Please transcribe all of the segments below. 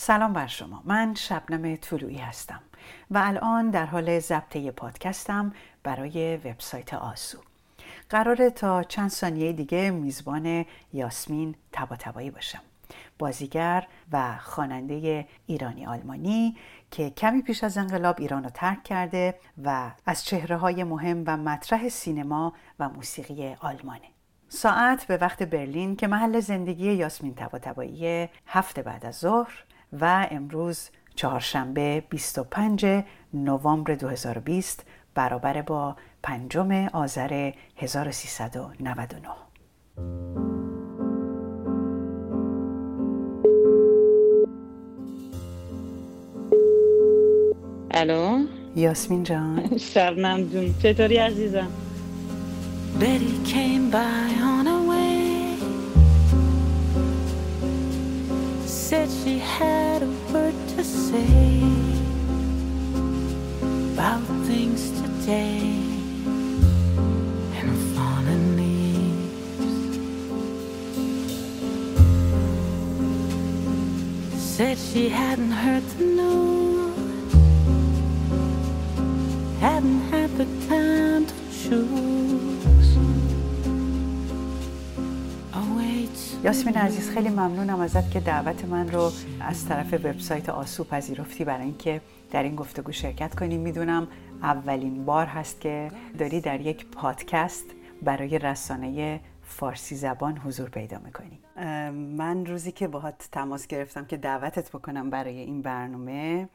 سلام بر شما. من شبنم طلوعی هستم و الان در حال ضبط پادکستم برای وبسایت آسو. قراره تا چند ثانیه دیگه میزبان یاسمین تبا تبایی باشم. بازیگر و خواننده ایرانی آلمانی که کمی پیش از انقلاب ایران رو ترک کرده و از چهره های مهم و مطرح سینما و موسیقی آلمانه. ساعت به وقت برلین که محل زندگی یاسمین تبا هفته بعد از ظهر و امروز چهارشنبه 25 نوامبر 2020 برابر با پنجم آذر 1399 الو؟ یاسمین جان. شبنم جون چطوری عزیزم؟ Betty came by on a Said she had a word to say About things today. And fallen Said she hadn't heard the news. Hadn't had the time to choose یاسمین عزیز خیلی ممنونم ازت که دعوت من رو از طرف وبسایت آسو پذیرفتی برای اینکه در این گفتگو شرکت کنیم می‌دونم اولین بار هست که داری در یک پادکست برای رسانه فارسی زبان حضور پیدا می‌کنی. من روزی که باهات تماس گرفتم که دعوتت بکنم برای این برنامه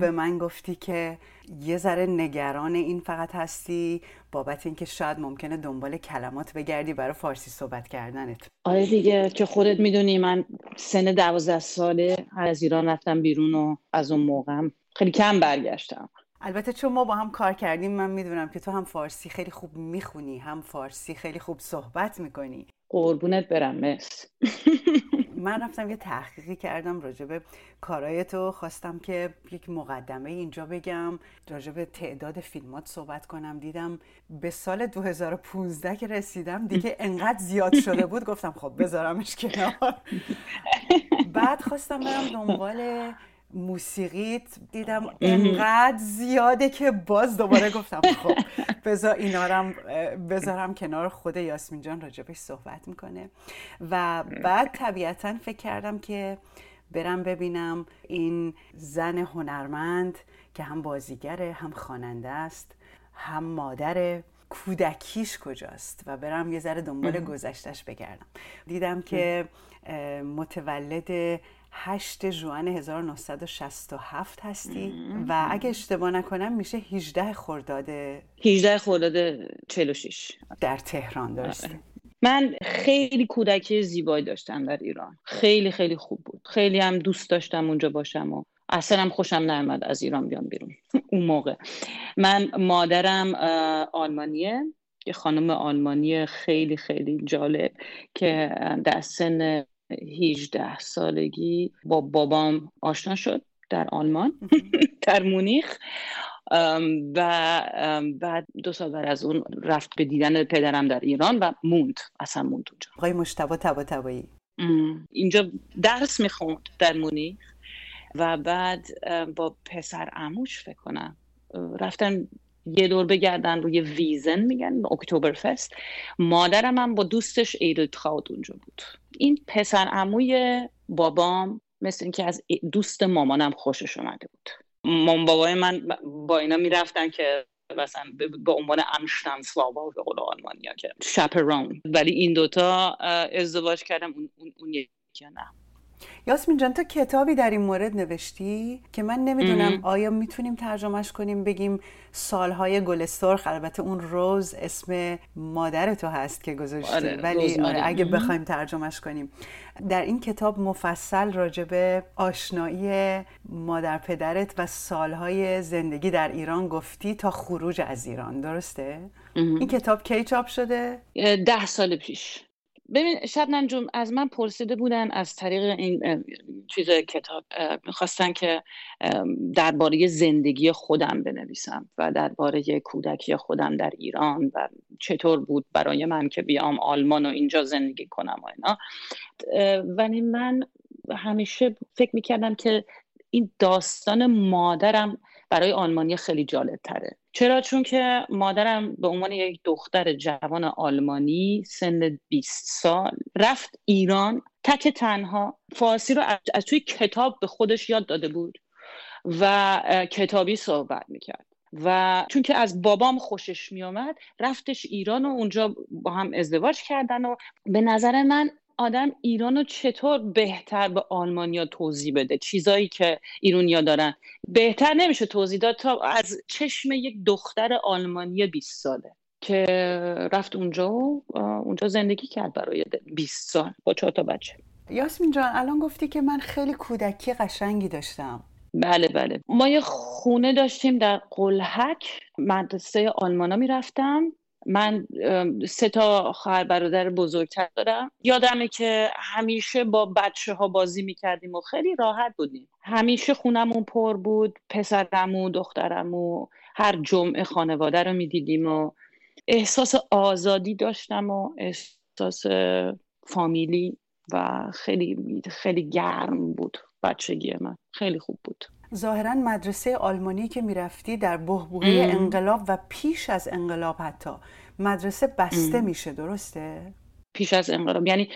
به من گفتی که یه ذره نگران این فقط هستی بابت اینکه شاید ممکنه دنبال کلمات بگردی برای فارسی صحبت کردنت. آره دیگه که خودت می‌دونی من سن دوازده ساله از ایران رفتم بیرون و از اون موقعم خیلی کم برگشتم. البته چون ما با هم کار کردیم من می‌دونم که تو هم فارسی خیلی خوب می‌خونی هم فارسی خیلی خوب صحبت می‌کنی. قربونت برم مس من رفتم یه تحقیقی کردم راجع به کارای تو خواستم که یک مقدمه اینجا بگم راجع به تعداد فیلمات صحبت کنم. دیدم به سال 2015 که رسیدم دیگه انقدر زیاد شده بود. گفتم خب بذارمش کنار. بعد خواستم برم دنبال موسیقیت دیدم انقدر زیاده که باز دوباره گفتم خب بذار اینا بذارم کنار خود یاسمین جان راجبش صحبت می‌کنه. و بعد طبیعتا فکر کردم که برم ببینم این زن هنرمند که هم بازیگره هم خواننده است هم مادر کودکیش کجاست؟ و برم یه ذره دنبال گذشتش بگردم. دیدم که متولد 8 جوان 1967 هستی و اگه اشتباه نکنم میشه 18 خرداد 18 خرداد 46 در تهران داشتی آره. من خیلی کودکی زیبایی داشتم در ایران. خیلی خیلی خوب بود. خیلی هم دوست داشتم اونجا باشم و اصلا هم خوشم نیامد از ایران بیام بیرون. اون موقع. من مادرم آلمانیه. یه خانم آلمانی خیلی خیلی جالب که در سن 18 سالگی با بابام آشنا شد در آلمان در مونیخ. و بعد دو سال بعد از اون رفت به دیدن پدرم در ایران و موند اصلا موند اونجا. آقای مشتبه تبا تبایی. اینجا درس می‌خوند در مونیخ. و بعد با پسر اموش فکر کنم. رفتن یه دور بگردن روی ویزن میگن اکتبر فست مادرم هم با دوستش عید تخاود اونجا بود. این پسر عموی بابام مثل اینکه از دوست مامانم خوشش اومده بود. مام بابای من با اینا می‌رفتن که مثلا به عنوان سوابا به قول آلمانیا که شپرون ولی این دوتا ازدواج کردم اون, اون یکی نه. یاسمین جان تو کتابی در این مورد نوشتی که من نمی‌دونم آیا می‌تونیم ترجمهش کنیم بگیم سالهای گل سرخ البته اون روز اسم مادر تو هست که گذاشتی آره، ولی آره اگه بخوایم ترجمهش کنیم. در این کتاب مفصل راجب آشنایی مادر پدرت و سالهای زندگی در ایران گفتی تا خروج از ایران. درسته؟ این کتاب کی چاپ شده؟ ده سال پیش. ببین شب ننجوم از من پرسیده بودن از طریق این چیز کتاب می‌خواستن که درباره زندگی خودم بنویسم و درباره کودکی خودم در ایران و چطور بود برای من که بیام آلمان و اینجا زندگی کنم و اینا. ولی من همیشه فکر می‌کردم که این داستان مادرم برای آلمانی خیلی جالب تره چرا؟ چون که مادرم به عنوان یک دختر جوان آلمانی سن 20 سال رفت ایران تک تنها فارسی رو از توی کتاب به خودش یاد داده بود و کتابی صحبت می‌کرد. و چون که از بابام خوشش میامد رفتش ایران و اونجا با هم ازدواج کردن و به نظر من آدم ایران رو چطور بهتر به آلمانیا توضیح بده؟ چیزایی که ایرونیا دارن. بهتر نمیشه توضیح داد تا از چشم یک دختر آلمانی 20 ساله که رفت اونجا و اونجا زندگی کرد برای 20 سال با چهار تا بچه. یاسمین جان الان گفتی که من خیلی کودکی قشنگی داشتم. بله بله. ما یه خونه داشتیم در قلحک مدرسه آلمانا می‌رفتم. من سه تا خواهر برادر بزرگتر دارم. یادمه که همیشه با بچه ها بازی می‌کردیم و خیلی راحت بودیم. همیشه خونمون پر بود پسرمو دخترمو هر جمعه خانواده رو می‌دیدیم و احساس آزادی داشتم و احساس فامیلی و خیلی خیلی گرم بود بچگی من. خیلی خوب بود. ظاهرا مدرسه آلمانی که می‌رفتی در بهبوهه انقلاب و پیش از انقلاب حتی مدرسه بسته میشه درسته؟ پیش از انقلاب. یعنی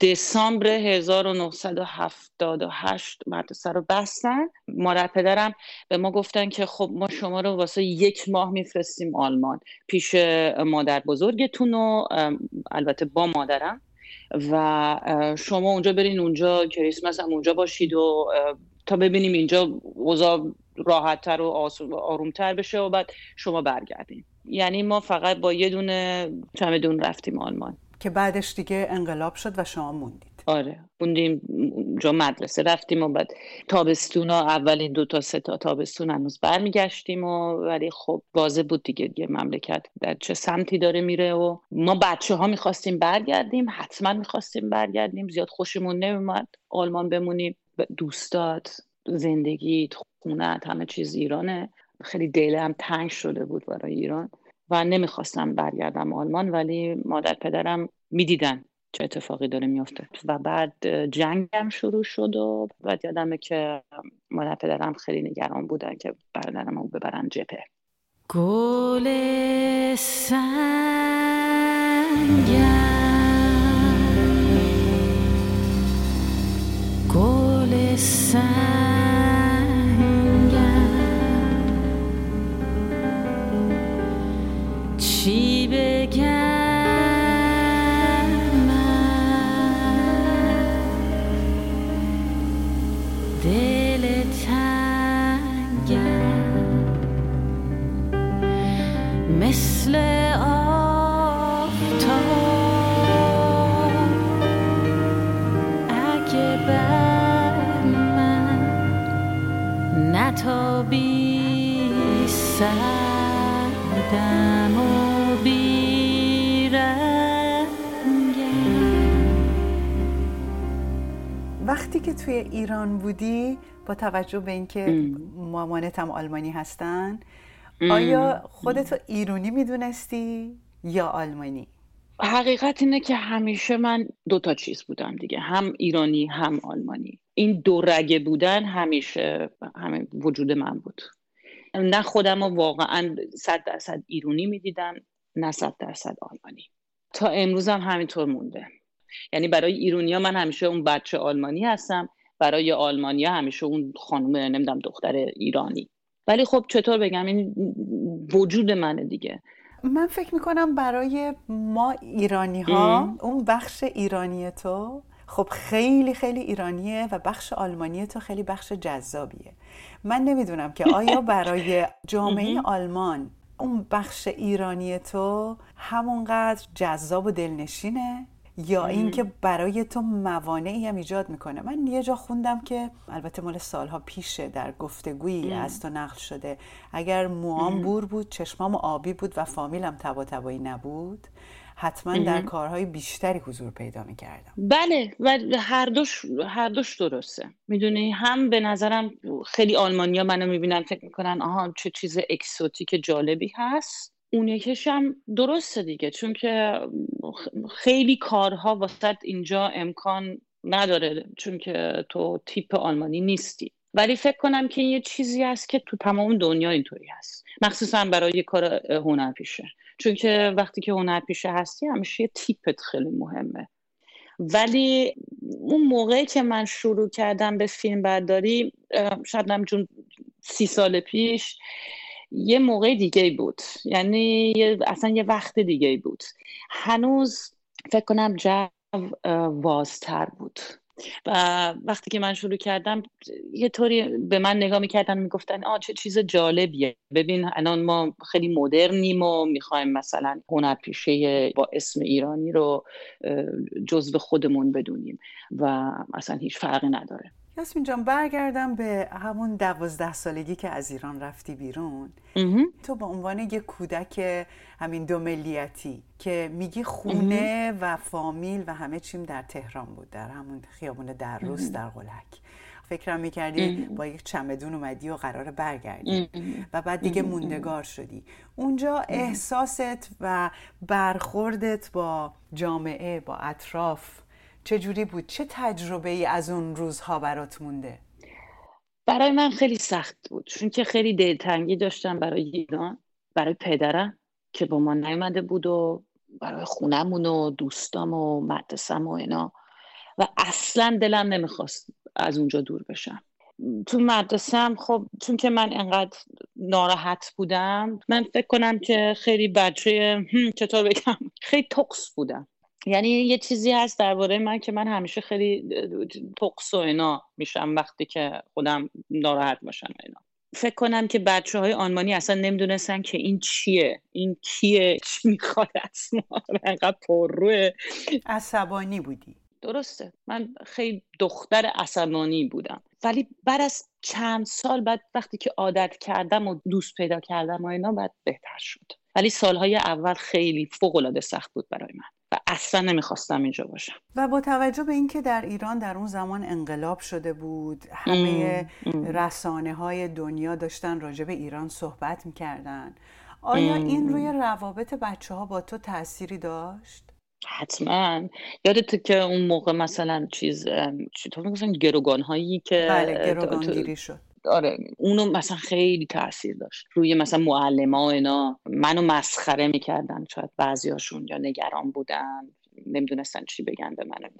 دسامبر 1978 مدرسه رو بستن. مادر پدرم به ما گفتن که خب ما شما رو واسه یک ماه میفرستیم آلمان پیش مادر بزرگتون و البته با مادرم. و شما اونجا برین اونجا کریسمس هم اونجا باشید و تا ببینیم اینجا اوضاع راحتتر و آرومتر بشه و بعد شما برگردین. یعنی ما فقط با یه دونه چمدون رفتیم آلمان. که بعدش دیگه انقلاب شد و شما موندید. آره موندیم جا مدرسه رفتیم و بعد تابستون ها اولین دو تا سه تا تابستون هنوز برمیگشتیم و ولی خب واضح بود دیگه دیگه مملکت در چه سمتی داره میره و ما بچه ها می‌خواستیم برگردیم حتما می‌خواستیم برگردیم زیاد خوشمون نمیومد آلمان بمونیم. دوستات زندگی خونت همه چیز ایرانه. خیلی دلم تنگ شده بود برای ایران و نمی‌خواستم برگردم آلمان ولی مادر پدرم می‌دیدن چه اتفاقی داره میافته. و بعد جنگم شروع شد و بعد یادمه که مادر پدرم خیلی نگران بودن که برادرم رو ببرن جپه. گل گل چی و وقتی که توی ایران بودی با توجه به اینکه مامانت هم آلمانی هستن آیا خودتو ایرونی می‌دونستی یا آلمانی؟ حقیقت اینه که همیشه من دو تا چیز بودم دیگه هم ایرانی هم آلمانی. این دو رگه بودن همیشه همه وجود من بود. نه خودم رو واقعا صد درصد ایرونی می‌دیدم نه صد درصد آلمانی. تا امروز هم همینطور مونده. یعنی برای ایرونیا من همیشه اون بچه آلمانی هستم برای آلمانیا همیشه اون خانم نمی‌دونم دختر ایرانی. ولی خب چطور بگم این وجود منه دیگه. من فکر می‌کنم برای ما ایرانی ها اون بخش ایرانی تو خب خیلی خیلی ایرانیه و بخش آلمانی تو خیلی بخش جذابیه. من نمی‌دونم که آیا برای جامعه آلمان اون بخش ایرانی تو همونقدر جذاب و دلنشینه یا اینکه برای تو موانعی هم ایجاد می‌کنه؟ من یه جا خوندم که البته مال سالها پیشه در گفتگویی از تو نقل شده. اگر موام بور بود چشمام آبی بود و فامیلم تبا تبایی نبود. حتما در کارهای بیشتری حضور پیدا می‌کردم. بله و هر دوش هر دوش درسته. می‌دونی هم به نظرم خیلی آلمانیا منو می‌بینن فکر می‌کنن آها چه چیز اکسوتیک جالبی هست. اون یکیش هم درسته دیگه چون که خیلی کارها واسط اینجا امکان نداره چون که تو تیپ آلمانی نیستی. ولی فکر کنم که یه چیزی هست که تو تمام دنیا اینطوری هست. مخصوصا برای کار هنرپیشه. چون که وقتی که هنرپیشه هستی همیشه یه تیپت خیلی مهمه. ولی اون موقعی که من شروع کردم به فیلم برداری شاید جون سی سال پیش یه موقع دیگه بود. یعنی اصلا یه وقت دیگه بود. هنوز فکر کنم جو وازتر بود. و وقتی که من شروع کردم یه طوری به من نگاه می‌کردن می‌گفتن آ چه چیز جالبیه. ببین الان ما خیلی مدرنیم و می‌خوایم مثلا هنرپیشه با اسم ایرانی رو جزو خودمون بدونیم. و اصلا هیچ فرقی نداره. یاسمین جان برگردم به همون دوازده سالگی که از ایران رفتی بیرون. تو به عنوان یه کودک همین دو ملیتی که میگی خونه و فامیل و همه چیم در تهران بود در همون خیابون در روز در غلک فکرم می‌کردی با یک چمدون اومدی و قرار برگردی. و بعد دیگه موندگار شدی. اونجا احساست و برخوردت با جامعه با اطراف چه جوری بود؟ چه تجربه ای از اون روزها برات مونده؟ برای من خیلی سخت بود چون که خیلی دلتنگی داشتم برای ایران برای پدرم که با ما نیومده بود و برای خونمون و دوستام و مدرسم و اینا. و اصلا دلم نمی‌خواست از اونجا دور بشم. تو مدرسم خب چون که من انقدر ناراحت بودم من فکر کنم که خیلی بچه چطور بگم خیلی تقص بودم. یعنی یه چیزی هست درباره من که من همیشه خیلی تقص و اینا میشم وقتی که خودم ناراحت باشم اینا. فکر کنم که بچه های آلمانی اصلا نمی‌دونستن که این چیه این کیه چی می‌خواد از ما. انقدر پرروه. عصبانی بودی. درسته. من خیلی دختر عصبانی بودم. ولی بعد از چند سال بعد وقتی که عادت کردم و دوست پیدا کردم و اینا بعد بهتر شد. ولی سالهای اول خیلی فوق سخت بود برای من. و اصلا نمی‌خواستم اینجا باشم. و با توجه به اینکه در ایران در اون زمان انقلاب شده بود همه رسانه های دنیا داشتن راجع به ایران صحبت می‌کردن. آیا این روی روابط بچه ها با تو تأثیری داشت؟ حتما. یادت که اون موقع مثلا چیز چطور می‌گفتن گروگان هایی که بله گروگان شد. آره اونو مثلا خیلی تاثیر داشت. روی مثلا معلم ها اینا منو مسخره می‌کردن شاید بعضیاشون یا نگران بودن نمی‌دونستن چی بگن به من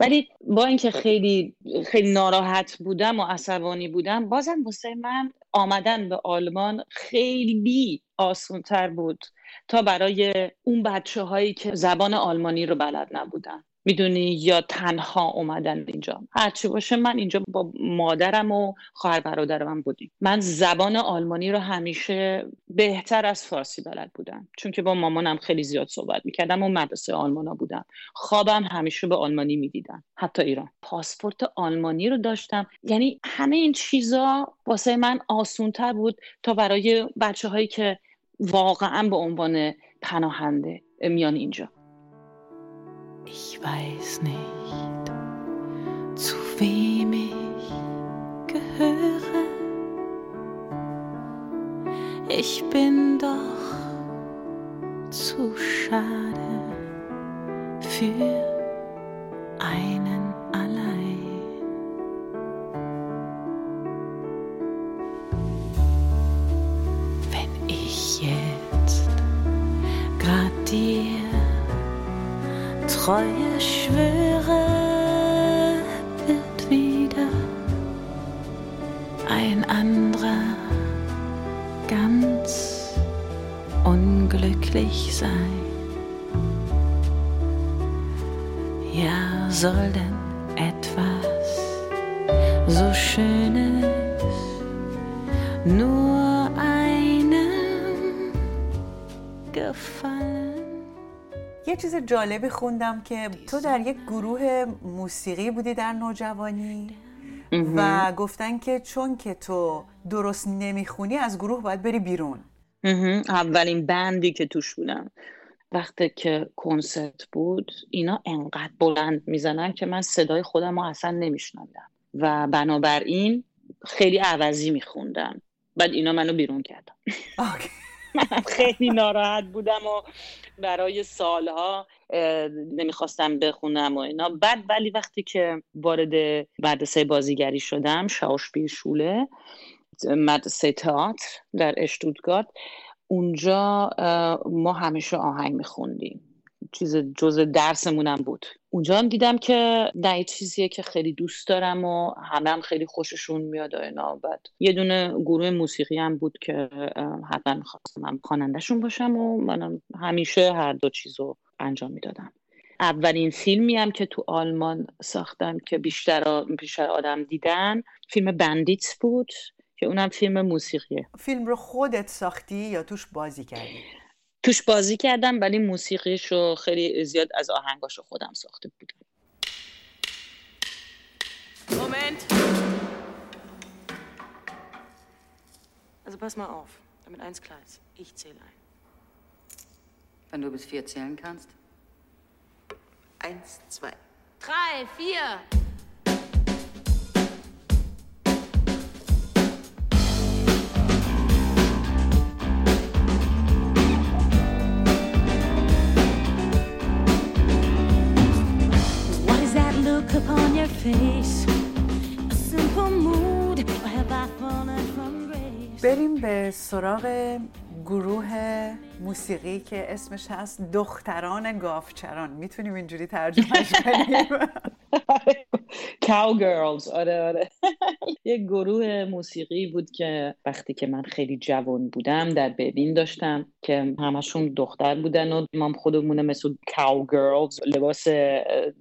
ولی با اینکه خیلی خیلی ناراحت بودم و عصبانی بودم بازم واسه من آمدن به آلمان خیلی آسون تر بود تا برای اون بچه هایی که زبان آلمانی رو بلد نبودن. می‌دونی یا تنها اومدن اینجا. هرچی باشه من اینجا با مادرم و خواهر برادرم بودیم. من زبان آلمانی رو همیشه بهتر از فارسی بلد بودم. چون که با مامانم خیلی زیاد صحبت می‌کردم و مدرسه آلمانا بودم. خوابم همیشه به آلمانی می‌دیدم. حتی ایران. پاسپورت آلمانی رو داشتم. یعنی همه این چیزا واسه من آسونتر بود تا برای بچه هایی که واقعا به عنوان پناهنده میان اینجا. Ich weiß nicht, zu wem ich gehöre. Ich bin doch zu schade für einen allein. Wenn ich jetzt grad dir Treue schwöre, wird wieder ein anderer ganz unglücklich sein. Ja, soll denn etwas so Schönes nur einem gefallen? یه چیز جالبی خوندم که تو در یک گروه موسیقی بودی در نوجوانی و گفتن که چون که تو درست نمی‌خونی از گروه باید بری بیرون. اولین بندی که توش بودم وقتی که کنسرت بود اینا انقدر بلند می‌زنن که من صدای خودم رو اصلا نمیشنندم و بنابراین خیلی عوضی میخوندم بعد اینا منو بیرون کردم خیلی ناراحت بودم و برای سالها نمی‌خواستم بخونم و اینا. بعد ولی وقتی که وارد مدرسه بازیگری شدم شاوشپیر شوله مدرسه تئاتر در اشتودگارت اونجا ما همیشه آهنگ میخوندیم. چیز جز درسمونم بود. اونجا هم دیدم که نه چیزیه که خیلی دوست دارم و همه هم خیلی خوششون میاد اینا. بعد یه دونه گروه موسیقی هم بود که حتما می‌خواستم هم خوانندهشون باشم و منم همیشه هر دو چیزو انجام می‌دادم. اولین فیلمی هم که تو آلمان ساختم که بیشتر بیشتر آدم دیدن فیلم بندیتس بود که اونم فیلم موسیقیه. فیلم رو خودت ساختی یا توش بازی کردی؟ توش بازی کردم ولی موسیقیش رو خیلی زیاد از آهنگاش رو خودم ساخته بودم Moment. Also pass mal auf, damit eins klar ist. Ich zähle ein. Wenn du bis vier zählen kannst. Eins, zwei. Drei, vier. بریم به سراغ گروه موسیقی که اسمش هست دختران گافچران می‌تونیم اینجوری ترجمهش کنیم؟ Cowgirls. آره آره. یه گروه موسیقی بود که وقتی که من خیلی جوان بودم در برلین داشتم که همشون دختر بودن و ما خودمون مثل Cowgirls لباس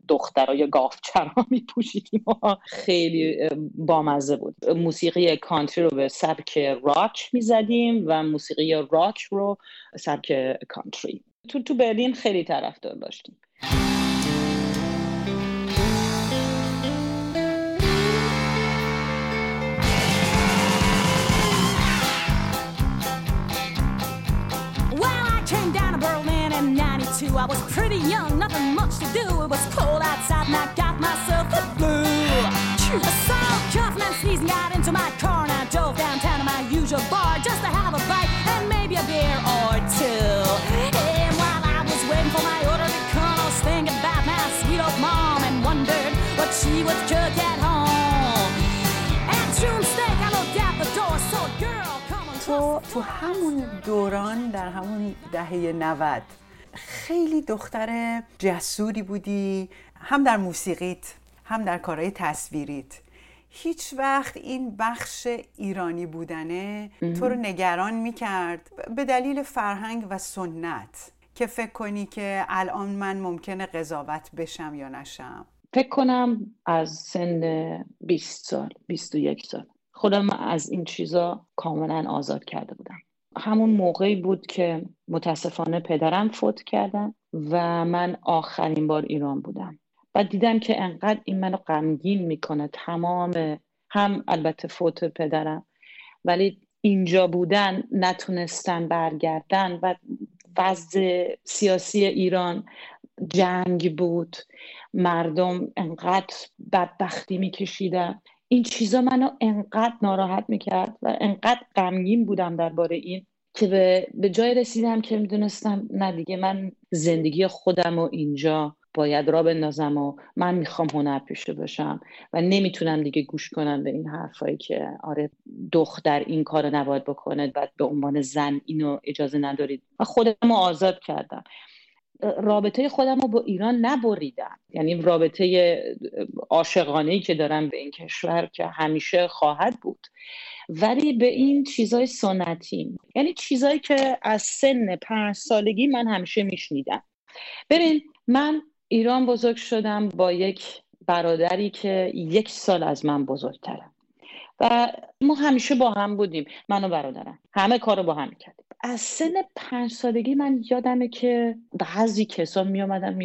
دخترای گافچرا می پوشیدیم خیلی بامزه بود. موسیقی کانتری رو به سبک راک می زدیم و موسیقی راک رو سبک کانتری تو تو برلین خیلی طرفدار داشتیم. I was pretty young, nothing much to do. It was cold outside and I got myself the flu. I saw coughing and sneezing, got into my car and I drove downtown to my usual bar just to have a bite and maybe a beer or two. And while I was waiting for my order to come, I was thinking about my sweet old mom and wondered what she would cook at home. And June steak, I looked out the door, so girl, come on. تو تو همون دوران در همون دهه 90 خیلی دختر جسوری بودی هم در موسیقیت هم در کارهای تصویریت. هیچ وقت این بخش ایرانی بودنه تو رو نگران می‌کرد به دلیل فرهنگ و سنت که فکر کنی که الان من ممکنه قضاوت بشم یا نشم. فکر کنم از سن 20 سال 21 سال. خودم از این چیزا کاملا آزاد کرده بودم. همون موقعی بود که متاسفانه پدرم فوت کردن و من آخرین بار ایران بودم. و دیدم که انقدر این منو غمگین می‌کنه تمام هم البته فوت پدرم ولی اینجا بودن نتونستن برگردن و وضع سیاسی ایران جنگ بود. مردم انقدر بدبختی میکشیدن. این چیزا منو انقدر ناراحت می‌کرد و انقدر غمگین بودم درباره این که به, به جای رسیدم که می‌دونستم نه دیگه من زندگی خودم و اینجا باید را بندازم و من می‌خوام هنر پیشه باشم و نمی‌تونم دیگه گوش کنم به این حرفایی که آره دختر این کار نباید بکنه بعد به عنوان زن اینو اجازه ندارید. و خودم رو آزاد کردم. رابطه خودم رو با ایران نبریدم. یعنی رابطه عاشقانه که دارم به این کشور که همیشه خواهد بود. ولی به این چیزای سنتی. یعنی چیزایی که از سن پنج سالگی من همیشه میشنیدم. ببین من ایران بزرگ شدم با یک برادری که یک سال از من بزرگتره. و ما همیشه با هم بودیم من و برادرم. همه کارو با هم کردیم از سن پنج سالگی من یادمه که بعضی کسا می آمدن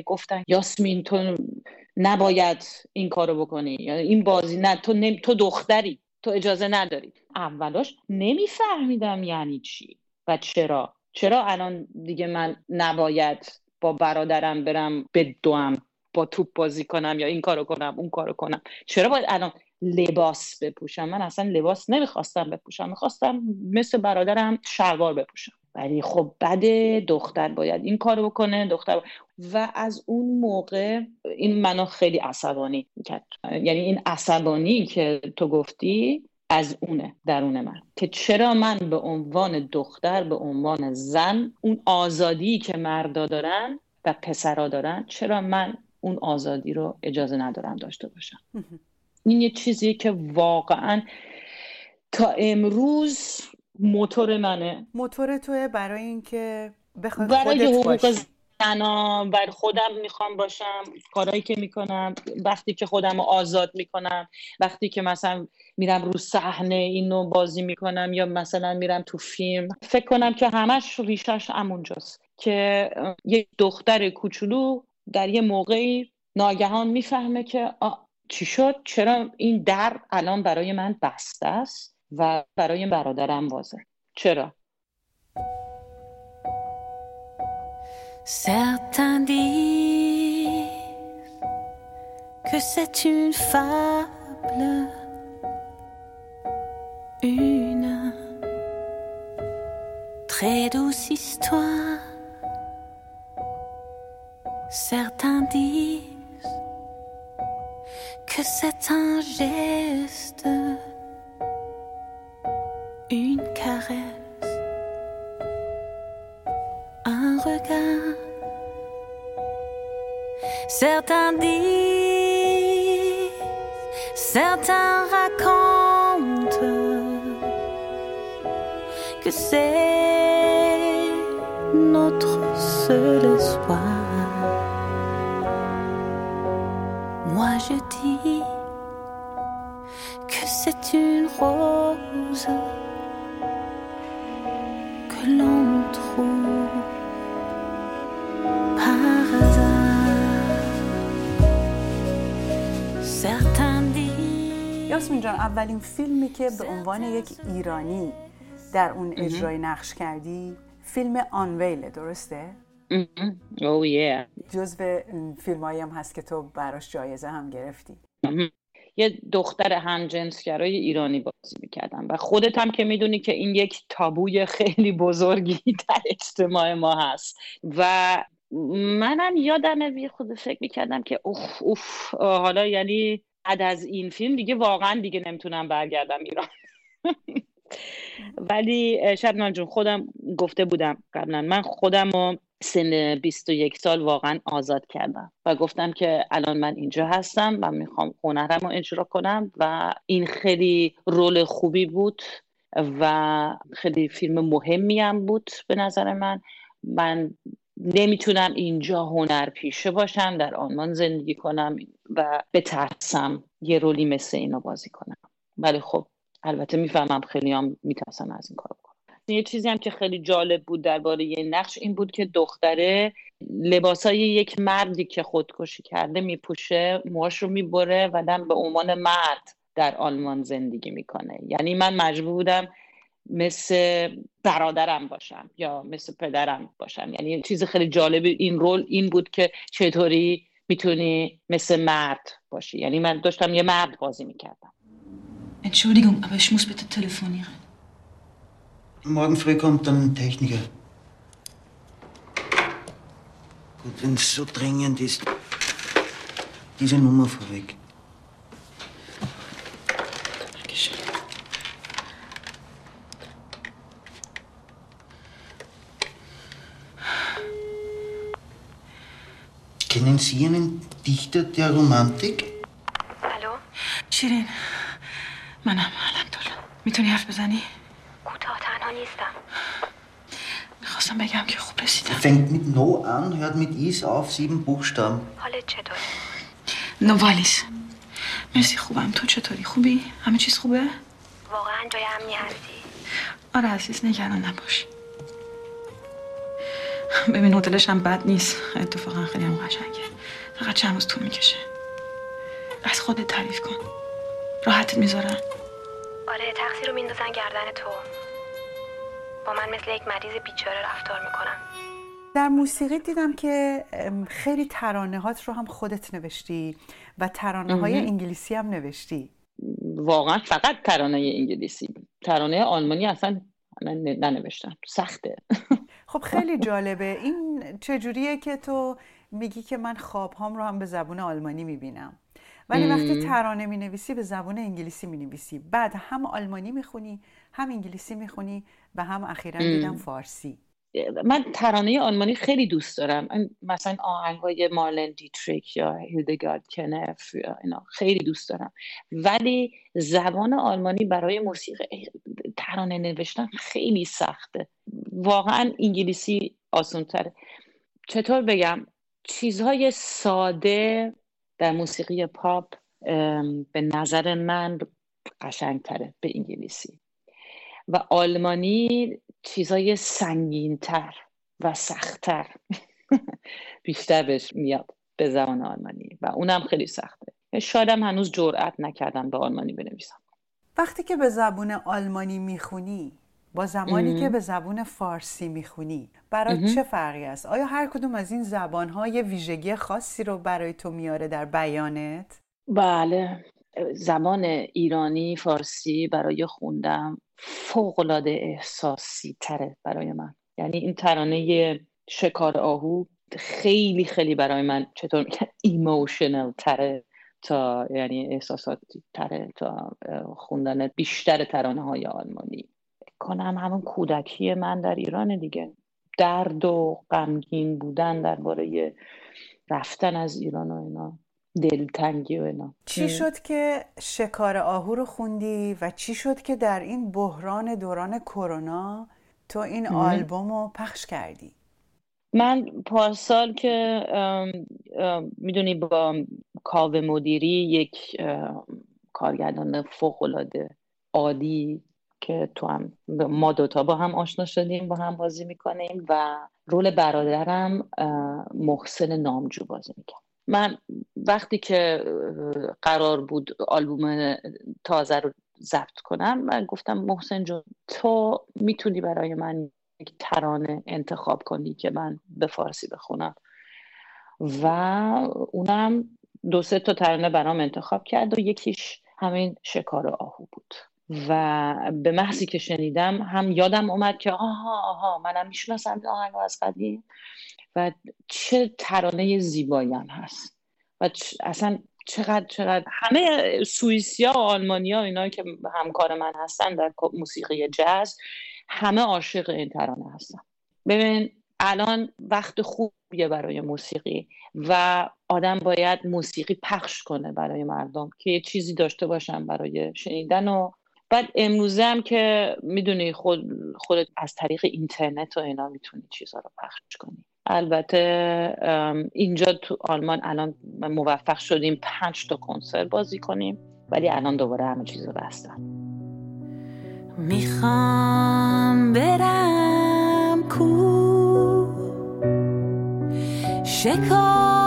یاسمین تو نباید این کارو بکنی یا این بازی نه تو, نم... تو دختری تو اجازه نداری. اولاش نمیفهمیدم یعنی چی و چرا. چرا الان دیگه من نباید با برادرم برم بدوم با توپ بازی کنم یا این کارو کنم اون کارو کنم؟ چرا باید الان لباس بپوشم. من اصلا لباس نمی‌خواستم بپوشم می‌خواستم مثل برادرم شلوار بپوشم. ولی خب بده دختر باید این کارو بکنه دختر و از اون موقع این منو خیلی عصبانی کرد. یعنی این عصبانی که تو گفتی از اونه درون من. که چرا من به عنوان دختر به عنوان زن اون آزادی که مردا دارن و پسرا دارن چرا من اون آزادی رو اجازه ندارم داشته باشم؟ این یه چیزیه که واقعا تا امروز موتور منه. موتور توه برای اینکه بخوای برای حقوق زنا بر خودم می‌خوام باشم کارهایی که می‌کنم وقتی که خودم رو آزاد می‌کنم وقتی که مثلا میرم رو صحنه اینو بازی می‌کنم یا مثلا میرم تو فیلم. فکر کنم که همش ریشش همونجاست که یک دختر کوچولو در یه موقعی ناگهان می‌فهمه که آ، چی شد چرا این در الان برای من بسته است و برای برادرم بازه چرا Certains disent que c'est une fable, une très douce histoire. Certains disent que c'est un geste, une caresse, un regard. Certains disent, certains racontent que c'est notre seul espoir. Dis que c'est une rose que l'on trouve par hasard. Certains disent یاسمین جان اولین فیلمی که به عنوان یک ایرانی در اون اجرای نقش کردی فیلم آنویله درسته؟ او یه جزو فیلم هم هست که تو براش جایزه هم گرفتی. یه دختر همجنسگرای ایرانی بازی می‌کردم و خودت هم که می‌دونی که این یک تابوی خیلی بزرگی در اجتماع ما هست. و منم یادم یه خود فکر می‌کردم که اوف اوف حالا یعنی بعد از این فیلم دیگه واقعا دیگه نمی‌تونم برگردم ایران. ولی شبنان جون خودم گفته بودم قبلا من خودم رو سن 21 سال واقعا آزاد کردم و گفتم که الان من اینجا هستم و می‌خوام هنرم رو اجرا کنم و این خیلی رول خوبی بود و خیلی فیلم مهمی هم بود به نظر من. من نمی‌تونم اینجا هنر پیشه باشم در آلمان زندگی کنم و بترسم یه رولی مثل اینو بازی کنم. ولی خب البته می‌فهمم خیلی هم میترسم از این کار یه چیزی هم که خیلی جالب بود درباره یه نقش این بود که دختره لباسای یک مردی که خودکشی کرده میپوشه موهاش رو می‌بره و دم به عنوان مرد در آلمان زندگی می‌کنه. یعنی من مجبور بودم مثل برادرم باشم یا مثل پدرم باشم. یعنی چیز خیلی جالب این رول این بود که چطوری می‌تونی مثل مرد باشی. یعنی من داشتم یه مرد بازی می‌کردم. Entschuldigung, aber ich muss bitte telefonieren. Morgen früh kommt dann ein Techniker. Gut, wenn es so dringend ist, diese Nummer vorweg. Dankeschön. Kennen Sie einen Dichter der Romantik? Hallo? Shirin. Mein Name ist Alakdul. Mit Tony Hafbazani. نیستم. می‌خواستم بگم که خوب رسیدم. Fängt mit No an, hört mit Is auf, sieben Buchstaben. حالت چطوره نوالیس مرسی خوبم. تو چطوری؟ خوبی؟ همه چیز خوبه؟ واقعا جای امنی هستی. آره عزیز نگران نباش. ببین هتلش هم بد نیست. اتفاقا خیلی هم قشنگه. فقط چند روز طول می‌کشه. از خودت تعریف کن. راحتت می‌ذارن آره تقصیر رو میندازن گردن تو. با من مثل یک مریض بیچاره رفتار می‌کنم. در موسیقی دیدم که خیلی ترانه هات رو هم خودت نوشتی و ترانه های انگلیسی هم نوشتی. واقعا فقط ترانه انگلیسی. ترانه آلمانی اصلا ننوشتم. سخته. خب خیلی جالبه. این چجوریه که تو میگی که من خواب هام رو هم به زبون آلمانی می‌بینم؟ ولی وقتی ترانه می نویسی به زبان انگلیسی می نویسی بعد هم آلمانی می‌خونی هم انگلیسی می‌خونی و هم اخیرا دیدم فارسی. من ترانه آلمانی خیلی دوست دارم. مثلا آهنگ های مارلن دیتریک یا هیلدگارد کنف یا اینا خیلی دوست دارم. ولی زبان آلمانی برای موسیقی ترانه نوشتن خیلی سخته. واقعا انگلیسی آسان تره چطور بگم؟ چیزهای ساده در موسیقی پاپ به نظر من قشنگتره به انگلیسی. و آلمانی چیزای سنگینتر و سختتر بیشتر بهش میاد به زبان آلمانی و اونم خیلی سخته. شادم هنوز جرأت نکردم به آلمانی بنویسم. وقتی که به زبون آلمانی می‌خونی با زمانی که به زبون فارسی می‌خونی برای چه فرقی است؟ آیا هر کدوم از این زبانها یه ویژگی خاصی رو برای تو میاره در بیانت؟ بله. زبان ایرانی فارسی برای خوندم فوقالعاده احساسی تره برای من. یعنی این ترانه شکار آهو خیلی خیلی برای من چطور ایموشنل تره تا یعنی احساساتی تره تا خوندن بیشتر ترانه های آلمانی. کنم. همون کودکی من در ایران دیگه. درد و غمگین بودن درباره رفتن از ایران و اینا. دلتنگی و اینا. چی شد که شکار آهو رو خوندی و چی شد که در این بحران دوران کرونا تو این آلبوم رو پخش کردی؟ من پارسال که می‌دونی با کاوه مدیری یک کارگردان فوق العاده عادی که تو هم ما دوتا با هم آشنا شدیم با هم بازی می‌کنیم و رول برادرم محسن نامجو بازی می‌کنم من وقتی که قرار بود آلبوم تازه رو ضبط کنم من گفتم محسن جون تو می‌تونی برای من یک ترانه انتخاب کنی که من به فارسی بخونم. و اونم دو سه تا ترانه برام انتخاب کرد و یکیش همین شکار آهو بود. و به محضی که شنیدم هم یادم اومد که آها آها منم می‌شناسم آهنگ از قدیم. و چه ترانه زیبایی هم هست. و اصلا چقدر چقدر همه سوئیسیا و آلمانیا اینا که همکار من هستن در موسیقی جاز همه عاشق این ترانه هستن. ببین الان وقت خوبیه برای موسیقی و آدم باید موسیقی پخش کنه برای مردم که یه چیزی داشته باشن برای شنیدن و بعد امروزه هم که می‌دونی خود خودت از طریق اینترنت و اینا می‌تونی چیزها رو پخش کنی. البته اینجا تو آلمان الان موفق شدیم پنج تا کنسرت بازی کنیم ولی الان دوباره همه چیز رو بستن. می‌خوام برم کو؟ شکار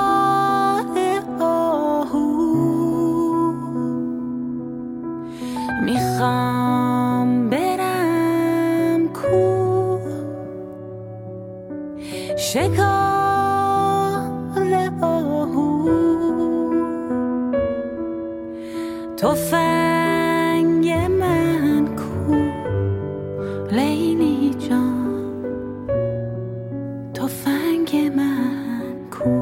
شکار آهو. تفنگ من کو لیلی جان. تفنگ من کو.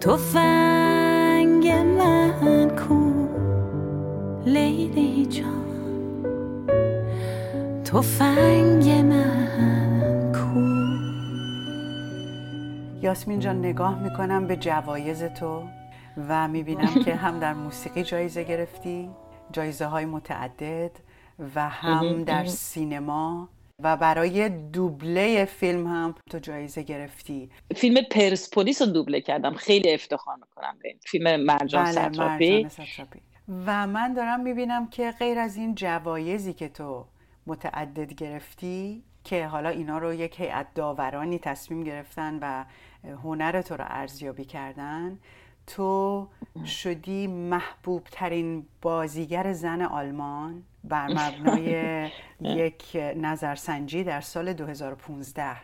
تفنگ من کو لیلی جان. تفنگ من یاسمین جان نگاه می‌کنم به جوایز تو و می‌بینم که هم در موسیقی جایزه گرفتی جایزه های متعدد و هم در سینما و برای دوبله فیلم هم تو جایزه گرفتی. فیلم پرسپولیس رو دوبله کردم. خیلی افتخار می‌کنم به این. فیلم مرجان بله، سطرافی مرجان سطرافی. و من دارم می‌بینم که غیر از این جوایزی که تو متعدد گرفتی که حالا اینا رو یک هیئت داورانی تصمیم گرفتن و هنر تو رو ارزیابی کردن تو شدی محبوب ترین بازیگر زن آلمان بر مبنای یک نظرسنجی در سال 2015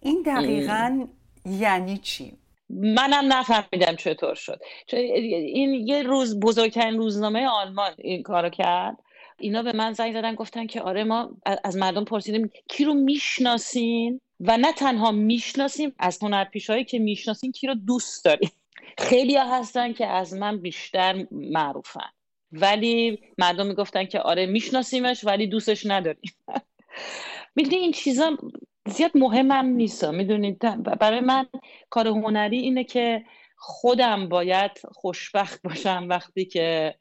این دقیقا یعنی چی؟ منم نفهمیدم چطور شد. چون این یه روز بزرگترین روزنامه آلمان این کارو کرد. اینا به من زنگ زدن گفتن که آره ما از مردم پرسیدیم کی رو می‌شناسین؟ و نه تنها می‌شناسیم از هنرپیشهایی که می‌شناسیم کی رو دوست داریم. خیلی ها هستن که از من بیشتر معروفن. ولی مردم می‌گفتن که آره میشناسیمش ولی دوستش نداریم. می‌دونی این چیزا زیاد مهمم نیست. می‌دونید برای من کار هنری اینه که خودم باید خوشبخت باشم وقتی که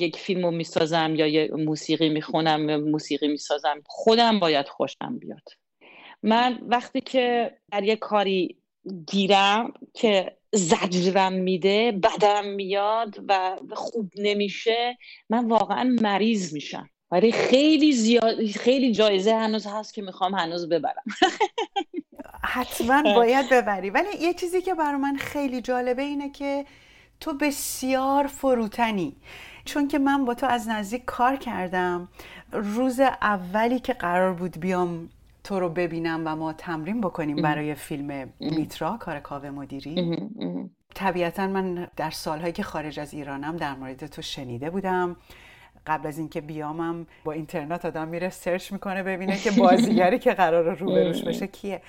یک فیلم رو می‌سازم یا یه موسیقی می‌خونم یا موسیقی می‌سازم. خودم باید خوشم بیاد. من وقتی که در یه کاری گیرم که زجرم میده بدم میاد و خوب نمیشه من واقعا مریض میشم. ولی خیلی زیاد خیلی جایزه هنوز هست که می‌خوام هنوز ببرم. حتما باید ببری. ولی یه چیزی که برای من خیلی جالبه اینه که تو بسیار فروتنی. چون که من با تو از نزدیک کار کردم. روز اولی که قرار بود بیام تو رو ببینم و ما تمرین بکنیم برای فیلم میترا کار کاوه مدیری. طبیعتا من در سالهایی که خارج از ایرانم در مورد تو شنیده بودم. قبل از اینکه بیامم با اینترنت آدم میره سرچ می‌کنه ببینه که بازیگری که قرار رو بروش بشه کیه.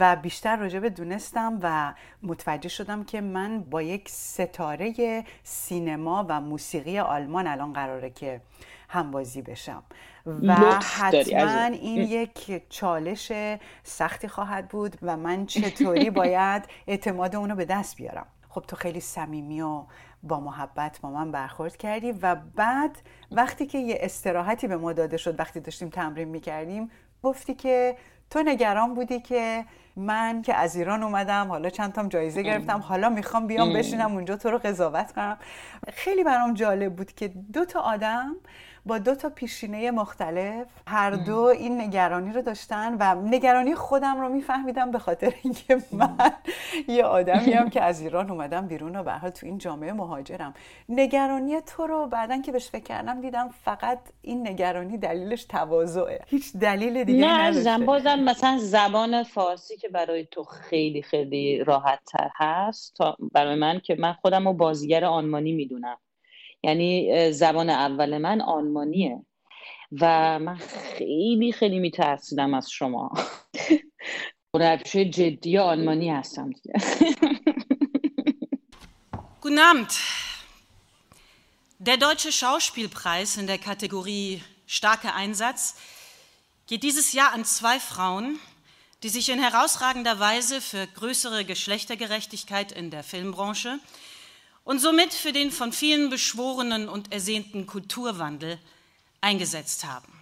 و بیشتر راجع به دونستم و متوجه شدم که من با یک ستاره سینما و موسیقی آلمان الان قراره که همبازی بشم. و حتما این یک چالش سختی خواهد بود و من چطوری باید اعتماد اونو به دست بیارم. خب تو خیلی صمیمی و با محبت با من برخورد کردی و بعد وقتی که یه استراحتی به ما داده شد وقتی داشتیم تمرین می‌کردیم گفتی که تو نگران بودی که من که از ایران اومدم حالا چند تام جایزه گرفتم حالا می‌خوام بیام بشینم اونجا تو رو قضاوت کنم. خیلی برام جالب بود که دو تا آدم با دو تا پیشینه مختلف هر دو این نگرانی رو داشتن و نگرانی خودم رو میفهمیدم به خاطر اینکه من یه آدمی هم که از ایران اومدم بیرون و به حال تو این جامعه مهاجرم. نگرانی تو رو بعدا که بهش فکر کردم دیدم فقط این نگرانی دلیلش تواضعه. هیچ دلیل دیگه نه نداشته. بازم مثلا زبان فارسی که برای تو خیلی خیلی راحت تر هست تا برای من که من خودم رو بازیگر آلمانی می‌دونم. یعنی زبان اول من آلمانیه و من خیلی خیلی میترسیدم از شما هنرپیشه جدی آلمانی هستم دیگه Guten Abend. Der Deutsche Schauspielpreis in der Kategorie Starker Einsatz geht dieses Jahr an zwei Frauen, die sich in herausragender Weise für größere Geschlechtergerechtigkeit in der Filmbranche und somit für den von vielen beschworenen und ersehnten Kulturwandel eingesetzt haben.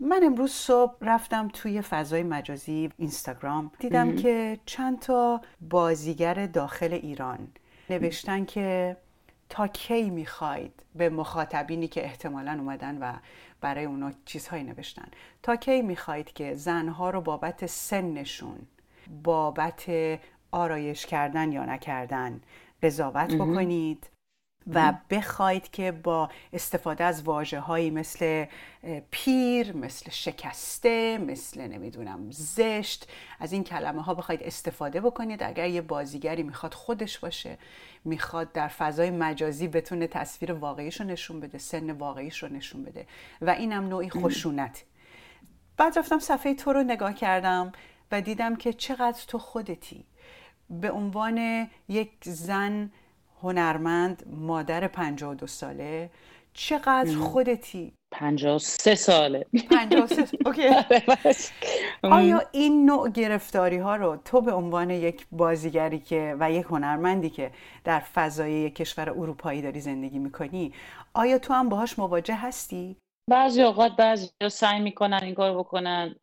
من امروز صبح رفتم توی فضای مجازی اینستاگرام دیدم که چند تا بازیگر داخل ایران نوشتن که تا کی می‌خواید به مخاطبینی که احتمالا اومدن و برای اونا چیزهایی نوشتن تا کی می‌خواید که زنها رو بابت سنشون بابت آرایش کردن یا نکردن قضاوت بکنید و بخواید که با استفاده از واجه هایی مثل پیر مثل شکسته مثل نمی‌دونم زشت از این کلمه ها بخواید استفاده بکنید. اگر یه بازیگری می‌خواد خودش باشه می‌خواد در فضای مجازی بتونه تصویر واقعیش رو نشون بده سن واقعیش رو نشون بده و اینم نوعی خشونت. بعد رفتم صفحه تو رو نگاه کردم و دیدم که چقدر تو خودتی. به عنوان یک زن هنرمند مادر 52 ساله چقدر خودتی؟ 53 ساله. 53 اوکی. آیا این نوع گرفتاری ها رو تو به عنوان یک بازیگری که و یک هنرمندی که در فضای یک کشور اروپایی داری زندگی می‌کنی آیا تو هم باهاش مواجه هستی؟ بعضی اوقات بعضی سعی می‌کنن این کار بکنن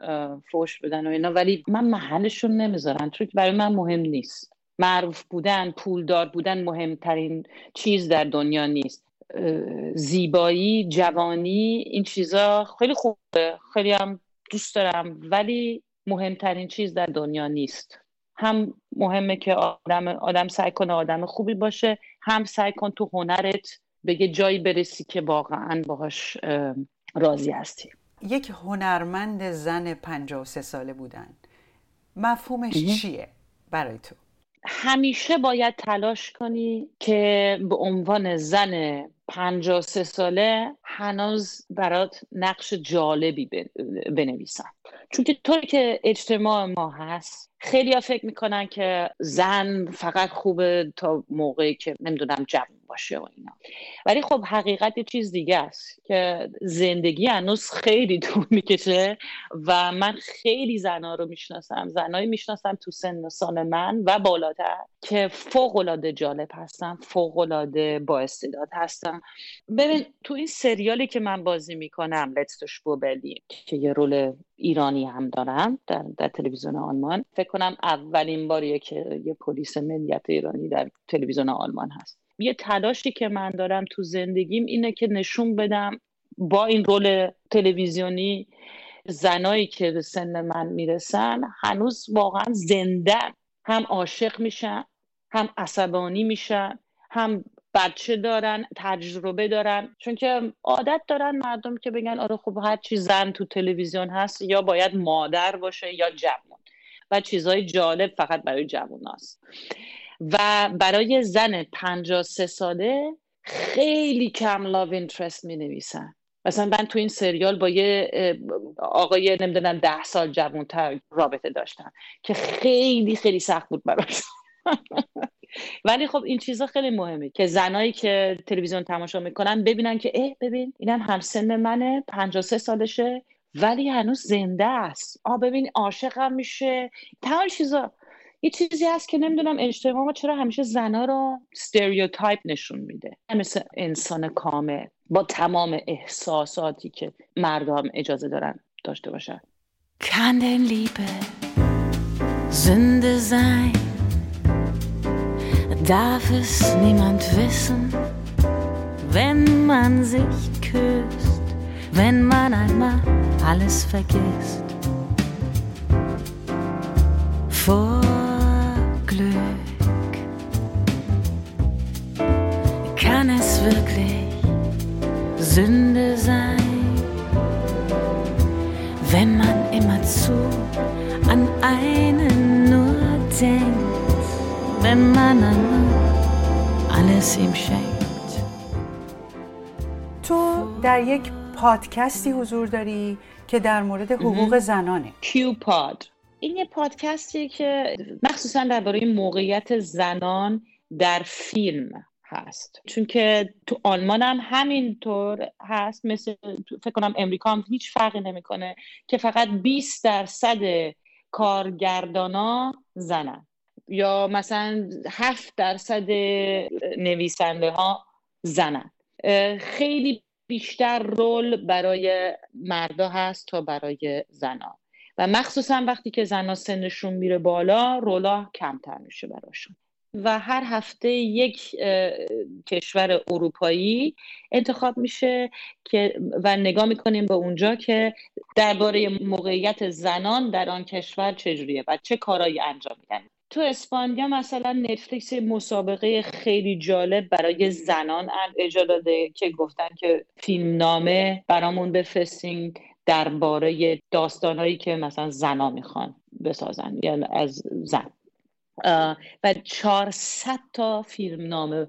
فوش بدن و اینا ولی من محلشون نمی‌ذارن. چون برای من مهم نیست. معروف بودن پولدار بودن مهمترین چیز در دنیا نیست. زیبایی جوانی این چیزا خیلی خوبه. خیلی هم دوست دارم ولی مهمترین چیز در دنیا نیست. هم مهمه که آدم, آدم سعی کنه آدم خوبی باشه هم سعی کن تو هنرت به یه جایی برسی که واقعا باهاش راضی هستی. یک هنرمند زن 53 ساله بودن. مفهومش چیه برای تو؟ همیشه باید تلاش کنی که به عنوان زن 53 ساله هنوز برات نقش جالبی بنویسم چون که طوری که اجتماع ما هست خیلی ها فکر می‌کنن که زن فقط خوبه تا موقعی که نمی‌دونم جمع باشه و اینا. ولی خب حقیقت یه چیز دیگه است که زندگی هنوز خیلی طول می‌کشه و من خیلی زنها رو می‌شناسم. زنهایی می‌شناسم تو سن سال من و بالاتر که فوق العاده جالب هستم فوق العاده با استعداد هستم ببین تو این سریالی که من بازی می‌کنم لتس برلین که یه رول ایرانی هم دارم در, در تلویزیون آلمان. فکر کنم اولین باریه که یه پلیس ملیت ایرانی در تلویزیون آلمان هست. یه تلاشی که من دارم تو زندگیم اینه که نشون بدم با این رول تلویزیونی زنایی که به سن من می‌رسن هنوز واقعا زنده هم عاشق میشن هم عصبانی میشن هم بچه دارن تجربه دارن. چون که عادت دارن مردم که بگن آره خب هر چی زن تو تلویزیون هست یا باید مادر باشه یا جوان و چیزهای جالب فقط برای جوان هست و برای زن 53 ساله خیلی کم لاو اینترست می نویسن مثلا من تو این سریال با یه آقای نمی‌دونم ده سال جوانتر رابطه داشتم که خیلی خیلی سخت بود براش. ولی خب این چیزا خیلی مهمه که زنایی که تلویزیون تماشا می‌کنن ببینن که اه ببین اینم همسن منه 53 سالشه ولی هنوز زنده است. آ ببین عاشقم میشه. تمام چیزا. یه چیزی هست که نمی‌دونم اجتماع ما چرا همیشه زنا رو stereotype نشون میده. مثل انسان کامل با تمام احساساتی که مردم اجازه دارن داشته باشن. Kann denn Liebe Sünde sein? Darf es niemand wissen, wenn man sich küsst, wenn man einmal alles vergisst? Vor Glück kann es wirklich Sünde sein, wenn man immerzu an einen nur denkt, wenn man an alles ihm schenkt. تو در یک پادکستی حضور داری که در مورد حقوق زنانه. کیو پاد این یه پادکستی که مخصوصا درباره موقعیت زنان در فیلم هست. چون که تو آلمان هم همینطور هست. مثل فکر کنم امریکا هم هیچ فرقی نمی‌کنه که فقط 20 درصد کارگردانا زنن. یا مثلا 7 درصد نویسنده ها زنن. خیلی بیشتر رول برای مردا هست تا برای زنان و مخصوصا وقتی که زنها سنشون میره بالا رولا کمتر میشه براشون. و هر هفته یک کشور اروپایی انتخاب میشه که و نگاه می‌کنیم به اونجا که درباره موقعیت زنان در آن کشور چجوریه و چه کارایی انجام میدن. تو اسپانیا مثلا نتفلیکس مسابقه خیلی جالب برای زنان اجازه داده که گفتن که فیلم نامه برامون بفرستین درباره داستانهایی که مثلا زنا می‌خوان بسازن یعنی از زن. و 400 تا فیلم نامه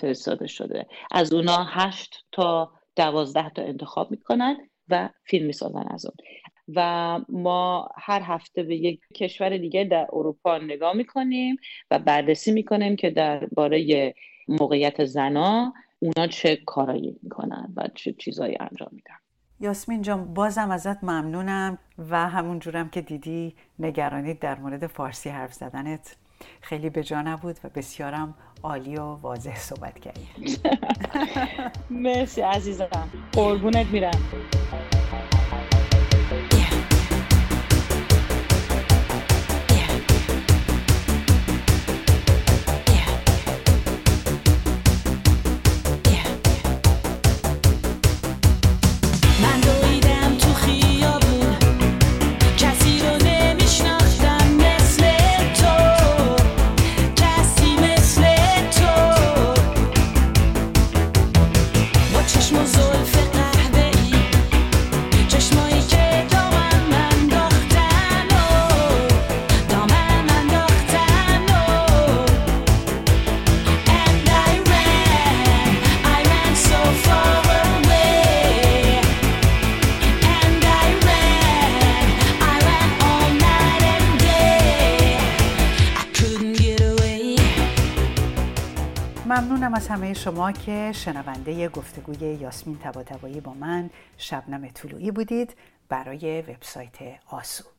فرستاده شده. از اونا 8 تا 12 تا انتخاب می‌کنن و فیلم می‌سازن از اون. و ما هر هفته به یک کشور دیگه در اروپا نگاه می‌کنیم و بررسی می‌کنیم که درباره موقعیت زنا اونا چه کارایی می‌کنن و چه چیزایی انجام میدن. یاسمین جان بازم ازت ممنونم و همون جورم که دیدی نگرانی در مورد فارسی حرف زدنت. خیلی به جا نبود و بسیارم عالی و واضح صحبت کردی. مرسی عزیزم. قربونت میرم. شما که شنونده گفتگوی یاسمین تباتبایی با من شبنم طلوعی بودید برای وبسایت آسو.